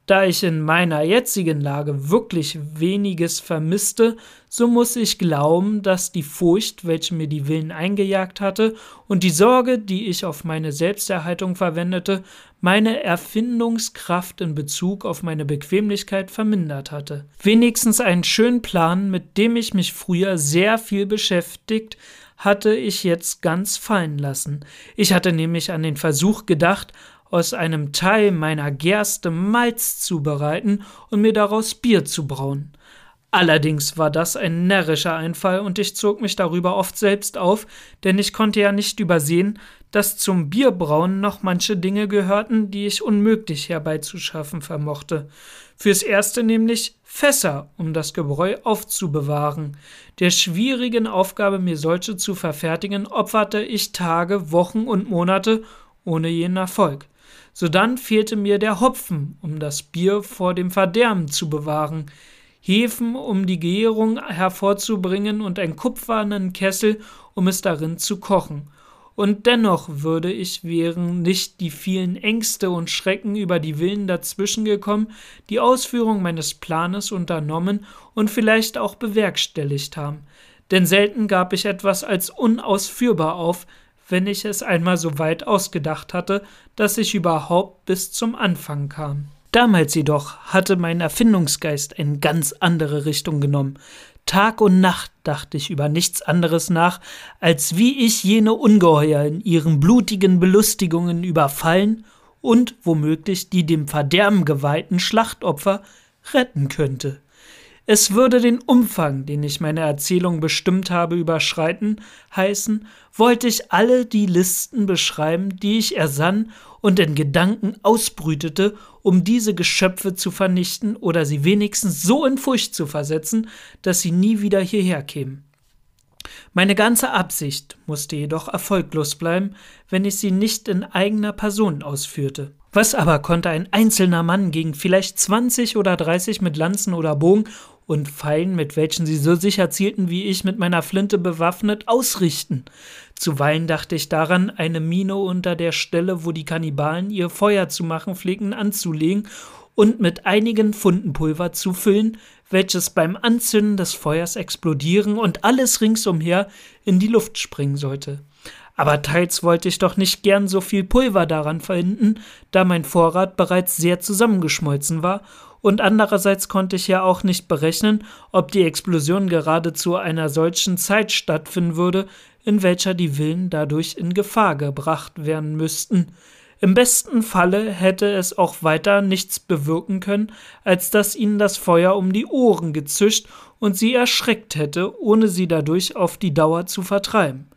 S2: Da ich in meiner jetzigen Lage wirklich weniges vermisste, so muss ich glauben, dass die Furcht, welche mir die Willen eingejagt hatte, und die Sorge, die ich auf meine Selbsterhaltung verwendete, meine Erfindungskraft in Bezug auf meine Bequemlichkeit vermindert hatte. Wenigstens einen schönen Plan, mit dem ich mich früher sehr viel beschäftigt, hatte ich jetzt ganz fallen lassen. Ich hatte nämlich an den Versuch gedacht, aus einem Teil meiner Gerste Malz zubereiten und mir daraus Bier zu brauen. Allerdings war das ein närrischer Einfall und ich zog mich darüber oft selbst auf, denn ich konnte ja nicht übersehen, dass zum Bierbrauen noch manche Dinge gehörten, die ich unmöglich herbeizuschaffen vermochte. Fürs erste nämlich Fässer, um das Gebräu aufzubewahren. Der schwierigen Aufgabe, mir solche zu verfertigen, opferte ich Tage, Wochen und Monate ohne jeden Erfolg. Sodann fehlte mir der Hopfen, um das Bier vor dem Verderben zu bewahren. Hefen, um die Gärung hervorzubringen, und einen kupfernen Kessel, um es darin zu kochen. Und dennoch würde ich, wären nicht die vielen Ängste und Schrecken über die Willen dazwischen gekommen, die Ausführung meines Planes unternommen und vielleicht auch bewerkstelligt haben. Denn selten gab ich etwas als unausführbar auf, wenn ich es einmal so weit ausgedacht hatte, dass ich überhaupt bis zum Anfang kam. Damals jedoch hatte mein Erfindungsgeist eine ganz andere Richtung genommen. Tag und Nacht dachte ich über nichts anderes nach, als wie ich jene Ungeheuer in ihren blutigen Belustigungen überfallen und womöglich die dem Verderben geweihten Schlachtopfer retten könnte. Es würde den Umfang, den ich meine Erzählung bestimmt habe, überschreiten, heißen, wollte ich alle die Listen beschreiben, die ich ersann und in Gedanken ausbrütete, um diese Geschöpfe zu vernichten oder sie wenigstens so in Furcht zu versetzen, dass sie nie wieder hierher kämen. Meine ganze Absicht musste jedoch erfolglos bleiben, wenn ich sie nicht in eigener Person ausführte. Was aber konnte ein einzelner Mann gegen vielleicht zwanzig oder dreißig mit Lanzen oder Bogen und Pfeilen, mit welchen sie so sicher zielten wie ich mit meiner Flinte bewaffnet, ausrichten. Zuweilen dachte ich daran, eine Mine unter der Stelle, wo die Kannibalen ihr Feuer zu machen pflegten, anzulegen und mit einigen Funden Pulver zu füllen, welches beim Anzünden des Feuers explodieren und alles ringsumher in die Luft springen sollte. Aber teils wollte ich doch nicht gern so viel Pulver daran verhinden, da mein Vorrat bereits sehr zusammengeschmolzen war und andererseits konnte ich ja auch nicht berechnen, ob die Explosion gerade zu einer solchen Zeit stattfinden würde, in welcher die Villen dadurch in Gefahr gebracht werden müssten. Im besten Falle hätte es auch weiter nichts bewirken können, als dass ihnen das Feuer um die Ohren gezischt und sie erschreckt hätte, ohne sie dadurch auf die Dauer zu vertreiben.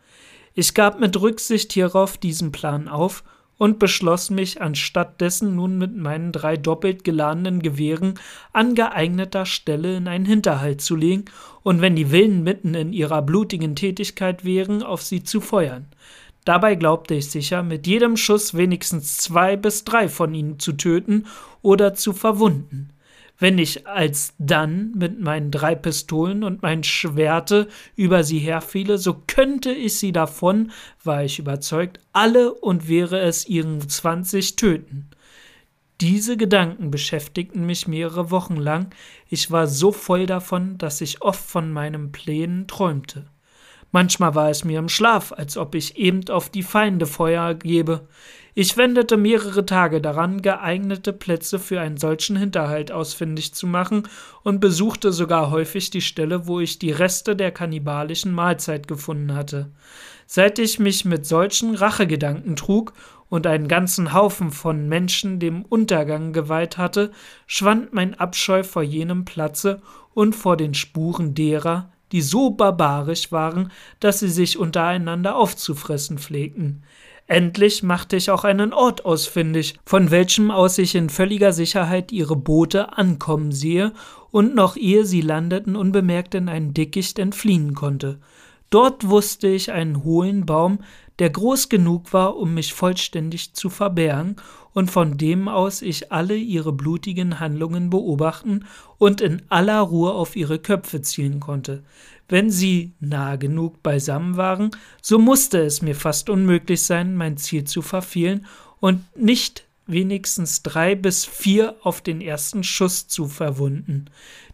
S2: Ich gab mit Rücksicht hierauf diesen Plan auf und beschloss mich anstatt dessen nun mit meinen drei doppelt geladenen Gewehren an geeigneter Stelle in einen Hinterhalt zu legen und wenn die Willen mitten in ihrer blutigen Tätigkeit wären, auf sie zu feuern. Dabei glaubte ich sicher, mit jedem Schuss wenigstens zwei bis drei von ihnen zu töten oder zu verwunden. Wenn ich alsdann mit meinen drei Pistolen und mein Schwerte über sie herfiele, so könnte ich sie davon, war ich überzeugt, alle und wäre es ihren zwanzig töten. Diese Gedanken beschäftigten mich mehrere Wochen lang, ich war so voll davon, dass ich oft von meinen Plänen träumte. Manchmal war es mir im Schlaf, als ob ich eben auf die Feinde Feuer gebe. Ich wendete mehrere Tage daran, geeignete Plätze für einen solchen Hinterhalt ausfindig zu machen und besuchte sogar häufig die Stelle, wo ich die Reste der kannibalischen Mahlzeit gefunden hatte. Seit ich mich mit solchen Rachegedanken trug und einen ganzen Haufen von Menschen dem Untergang geweiht hatte, schwand mein Abscheu vor jenem Platze und vor den Spuren derer, die so barbarisch waren, dass sie sich untereinander aufzufressen pflegten. Endlich machte ich auch einen Ort ausfindig, von welchem aus ich in völliger Sicherheit ihre Boote ankommen sehe und noch ehe sie landeten unbemerkt in ein Dickicht entfliehen konnte. Dort wusste ich einen hohlen Baum, der groß genug war, um mich vollständig zu verbergen, und von dem aus ich alle ihre blutigen Handlungen beobachten und in aller Ruhe auf ihre Köpfe zielen konnte. Wenn sie nah genug beisammen waren, so musste es mir fast unmöglich sein, mein Ziel zu verfehlen und nicht wenigstens drei bis vier auf den ersten Schuss zu verwunden.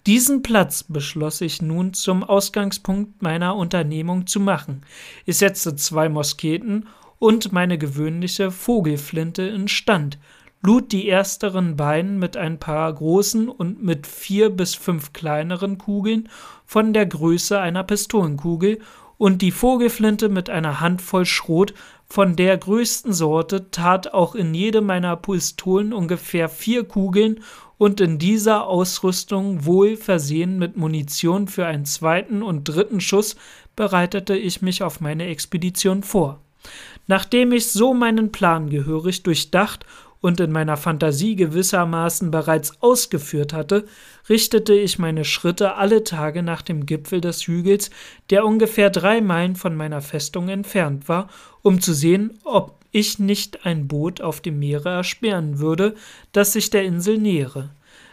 S2: Diesen Platz beschloss ich nun zum Ausgangspunkt meiner Unternehmung zu machen. Ich setzte zwei Musketen und meine gewöhnliche Vogelflinte instand, lud die ersteren beiden mit ein paar großen und mit vier bis fünf kleineren Kugeln von der Größe einer Pistolenkugel und die Vogelflinte mit einer Handvoll Schrot von der größten Sorte tat auch in jede meiner Pistolen ungefähr vier Kugeln und in dieser Ausrüstung wohl versehen mit Munition für einen zweiten und dritten Schuss bereitete ich mich auf meine Expedition vor. Nachdem ich so meinen Plan gehörig durchdacht und in meiner Fantasie gewissermaßen bereits ausgeführt hatte, richtete ich meine Schritte alle Tage nach dem Gipfel des Hügels, der ungefähr drei Meilen von meiner Festung entfernt war, um zu sehen, ob ich nicht ein Boot auf dem Meere ersperren würde, das sich der Insel nähere.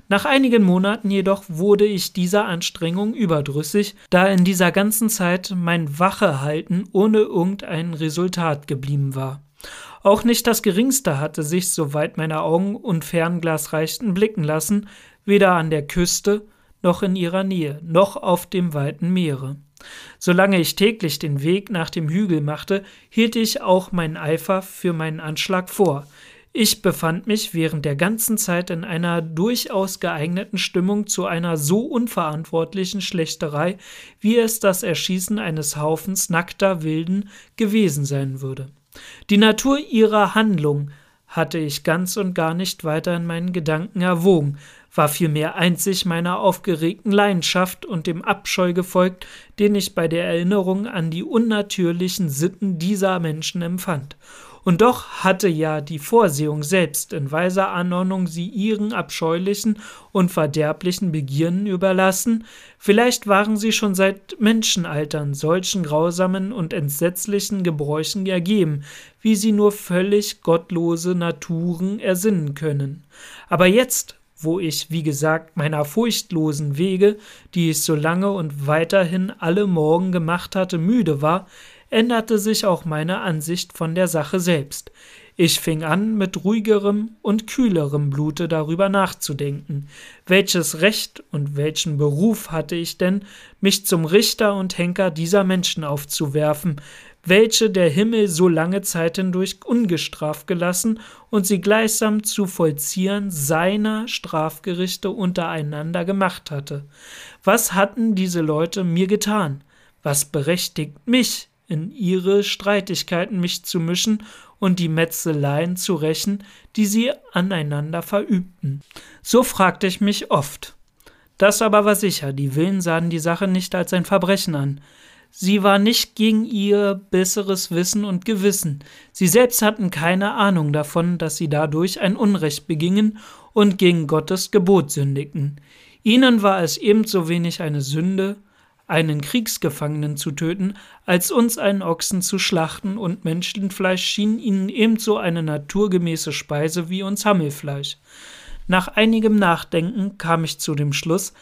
S2: Nach einigen Monaten jedoch wurde ich dieser Anstrengung überdrüssig, da in dieser ganzen Zeit mein Wachehalten ohne irgendein Resultat geblieben war. Auch nicht das geringste hatte sich, soweit meine Augen und Fernglas reichten, blicken lassen, weder an der Küste noch in ihrer Nähe, noch auf dem weiten Meere. Solange ich täglich den Weg nach dem Hügel machte, hielt ich auch meinen Eifer für meinen Anschlag vor. Ich befand mich während der ganzen Zeit in einer durchaus geeigneten Stimmung zu einer so unverantwortlichen Schlächterei, wie es das Erschießen eines Haufens nackter Wilden gewesen sein würde. Die Natur ihrer Handlung hatte ich ganz und gar nicht weiter in meinen Gedanken erwogen, war vielmehr einzig meiner aufgeregten Leidenschaft und dem Abscheu gefolgt, den ich bei der Erinnerung an die unnatürlichen Sitten dieser Menschen empfand. Und doch hatte ja die Vorsehung selbst in weiser Anordnung sie ihren abscheulichen und verderblichen Begierden überlassen, vielleicht waren sie schon seit Menschenaltern solchen grausamen und entsetzlichen Gebräuchen ergeben, wie sie nur völlig gottlose Naturen ersinnen können. Aber jetzt, wo ich, wie gesagt, meiner furchtlosen Wege, die ich so lange und weiterhin alle Morgen gemacht hatte, müde war, änderte sich auch meine Ansicht von der Sache selbst. Ich fing an, mit ruhigerem und kühlerem Blute darüber nachzudenken, welches Recht und welchen Beruf hatte ich denn, mich zum Richter und Henker dieser Menschen aufzuwerfen, welche der Himmel so lange Zeit hindurch ungestraft gelassen und sie gleichsam zu vollziehen seiner Strafgerichte untereinander gemacht hatte. Was hatten diese Leute mir getan? Was berechtigt mich, in ihre Streitigkeiten mich zu mischen und die Metzeleien zu rächen, die sie aneinander verübten? So fragte ich mich oft. Das aber war sicher, die Willen sahen die Sache nicht als ein Verbrechen an. Sie war nicht gegen ihr besseres Wissen und Gewissen. Sie selbst hatten keine Ahnung davon, dass sie dadurch ein Unrecht begingen und gegen Gottes Gebot sündigten. Ihnen war es ebenso wenig eine Sünde, einen Kriegsgefangenen zu töten, als uns einen Ochsen zu schlachten, und Menschenfleisch schien ihnen ebenso eine naturgemäße Speise wie uns Hammelfleisch. Nach einigem Nachdenken kam ich zu dem Schluss,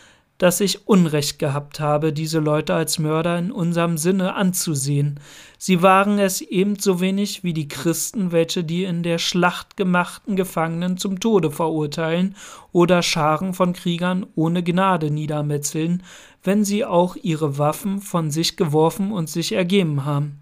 S2: dass ich Unrecht gehabt habe, diese Leute als Mörder in unserem Sinne anzusehen. Sie waren es ebenso wenig wie die Christen, welche die in der Schlacht gemachten Gefangenen zum Tode verurteilen oder Scharen von Kriegern ohne Gnade niedermetzeln, wenn sie auch ihre Waffen von sich geworfen und sich ergeben haben.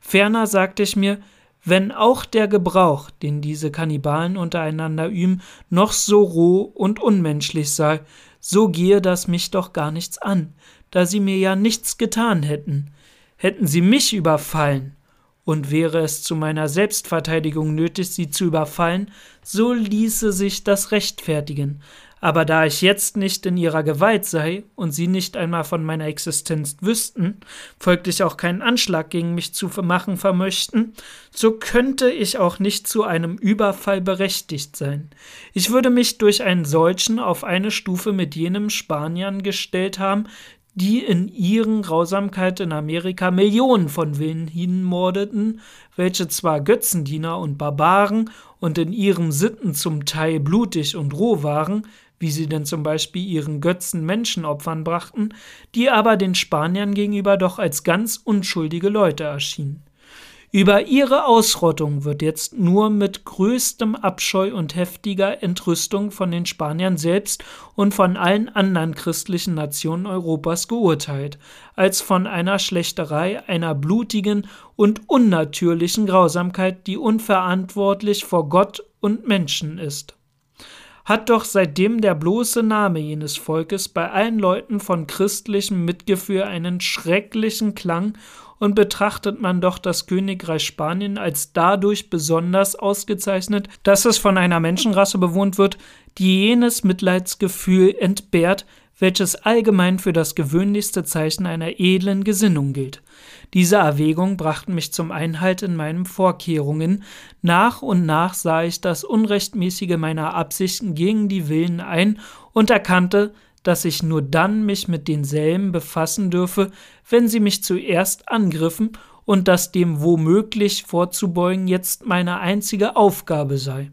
S2: Ferner sagte ich mir, wenn auch der Gebrauch, den diese Kannibalen untereinander üben, noch so roh und unmenschlich sei, so gehe das mich doch gar nichts an, da sie mir ja nichts getan hätten. Hätten sie mich überfallen, und wäre es zu meiner Selbstverteidigung nötig, sie zu überfallen, so ließe sich das rechtfertigen, aber da ich jetzt nicht in ihrer Gewalt sei und sie nicht einmal von meiner Existenz wüssten, folglich auch keinen Anschlag gegen mich zu machen vermöchten, so könnte ich auch nicht zu einem Überfall berechtigt sein. Ich würde mich durch einen solchen auf eine Stufe mit jenem Spaniern gestellt haben, die in ihren Grausamkeit in Amerika Millionen von Willen hinmordeten, welche zwar Götzendiener und Barbaren und in ihren Sitten zum Teil blutig und roh waren, wie sie denn zum Beispiel ihren Götzen Menschenopfern brachten, die aber den Spaniern gegenüber doch als ganz unschuldige Leute erschienen. Über ihre Ausrottung wird jetzt nur mit größtem Abscheu und heftiger Entrüstung von den Spaniern selbst und von allen anderen christlichen Nationen Europas geurteilt, als von einer Schlächterei, einer blutigen und unnatürlichen Grausamkeit, die unverantwortlich vor Gott und Menschen ist hat doch seitdem der bloße Name jenes Volkes bei allen Leuten von christlichem Mitgefühl einen schrecklichen Klang und betrachtet man doch das Königreich Spanien als dadurch besonders ausgezeichnet, dass es von einer Menschenrasse bewohnt wird, die jenes Mitleidsgefühl entbehrt, welches allgemein für das gewöhnlichste Zeichen einer edlen Gesinnung gilt. Diese Erwägungen brachten mich zum Einhalt in meinen Vorkehrungen. Nach und nach sah ich das Unrechtmäßige meiner Absichten gegen die Willen ein und erkannte, dass ich nur dann mich mit denselben befassen dürfe, wenn sie mich zuerst angriffen und dass dem womöglich vorzubeugen jetzt meine einzige Aufgabe sei.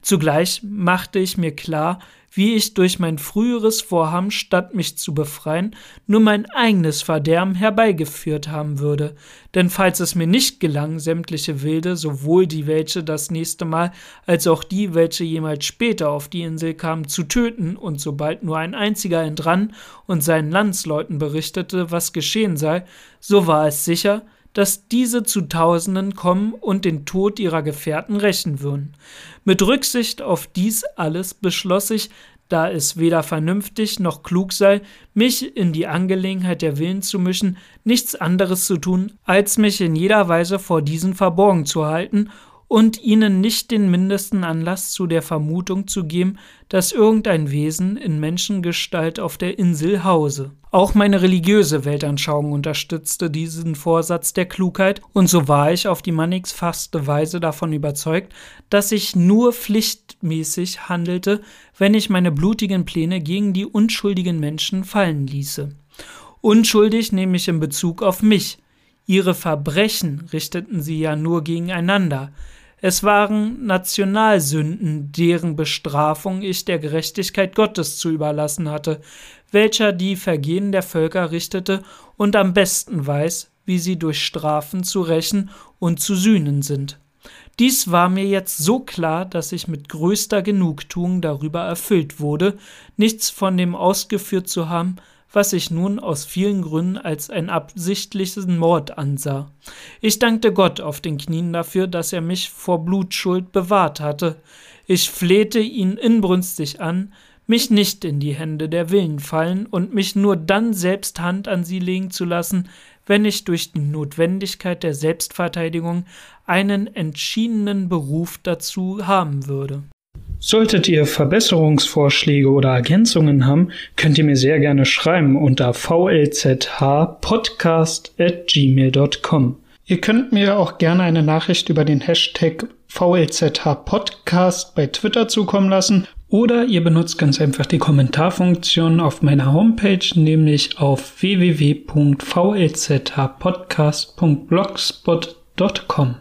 S2: Zugleich machte ich mir klar, wie ich durch mein früheres Vorhaben, statt mich zu befreien, nur mein eigenes Verderben herbeigeführt haben würde. Denn falls es mir nicht gelang, sämtliche Wilde, sowohl die, welche das nächste Mal, als auch die, welche jemals später auf die Insel kamen, zu töten, und sobald nur ein einziger entrann und seinen Landsleuten berichtete, was geschehen sei, so war es sicher, dass diese zu Tausenden kommen und den Tod ihrer Gefährten rächen würden. Mit Rücksicht auf dies alles beschloss ich, da es weder vernünftig noch klug sei, mich in die Angelegenheit der Willen zu mischen, nichts anderes zu tun, als mich in jeder Weise vor diesen verborgen zu halten und ihnen nicht den mindesten Anlass zu der Vermutung zu geben, dass irgendein Wesen in Menschengestalt auf der Insel hause. Auch meine religiöse Weltanschauung unterstützte diesen Vorsatz der Klugheit, und so war ich auf die mannigfachste Weise davon überzeugt, dass ich nur pflichtmäßig handelte, wenn ich meine blutigen Pläne gegen die unschuldigen Menschen fallen ließe. Unschuldig nehme ich in Bezug auf mich. Ihre Verbrechen richteten sie ja nur gegeneinander. Es waren Nationalsünden, deren Bestrafung ich der Gerechtigkeit Gottes zu überlassen hatte, welcher die Vergehen der Völker richtete und am besten weiß, wie sie durch Strafen zu rächen und zu sühnen sind. Dies war mir jetzt so klar, dass ich mit größter Genugtuung darüber erfüllt wurde, nichts von dem ausgeführt zu haben, was ich nun aus vielen Gründen als einen absichtlichen Mord ansah. Ich dankte Gott auf den Knien dafür, dass er mich vor Blutschuld bewahrt hatte. Ich flehte ihn inbrünstig an, mich nicht in die Hände der Willen fallen und mich nur dann selbst Hand an sie legen zu lassen, wenn ich durch die Notwendigkeit der Selbstverteidigung einen entschiedenen Beruf dazu haben würde.
S1: Solltet ihr Verbesserungsvorschläge oder Ergänzungen haben, könnt ihr mir sehr gerne schreiben unter vlzhpodcast@gmail.com. Ihr könnt mir auch gerne eine Nachricht über den Hashtag VLZH bei Twitter zukommen lassen oder ihr benutzt ganz einfach die Kommentarfunktion auf meiner Homepage, nämlich auf www.vlzhpodcast.blogspot.com.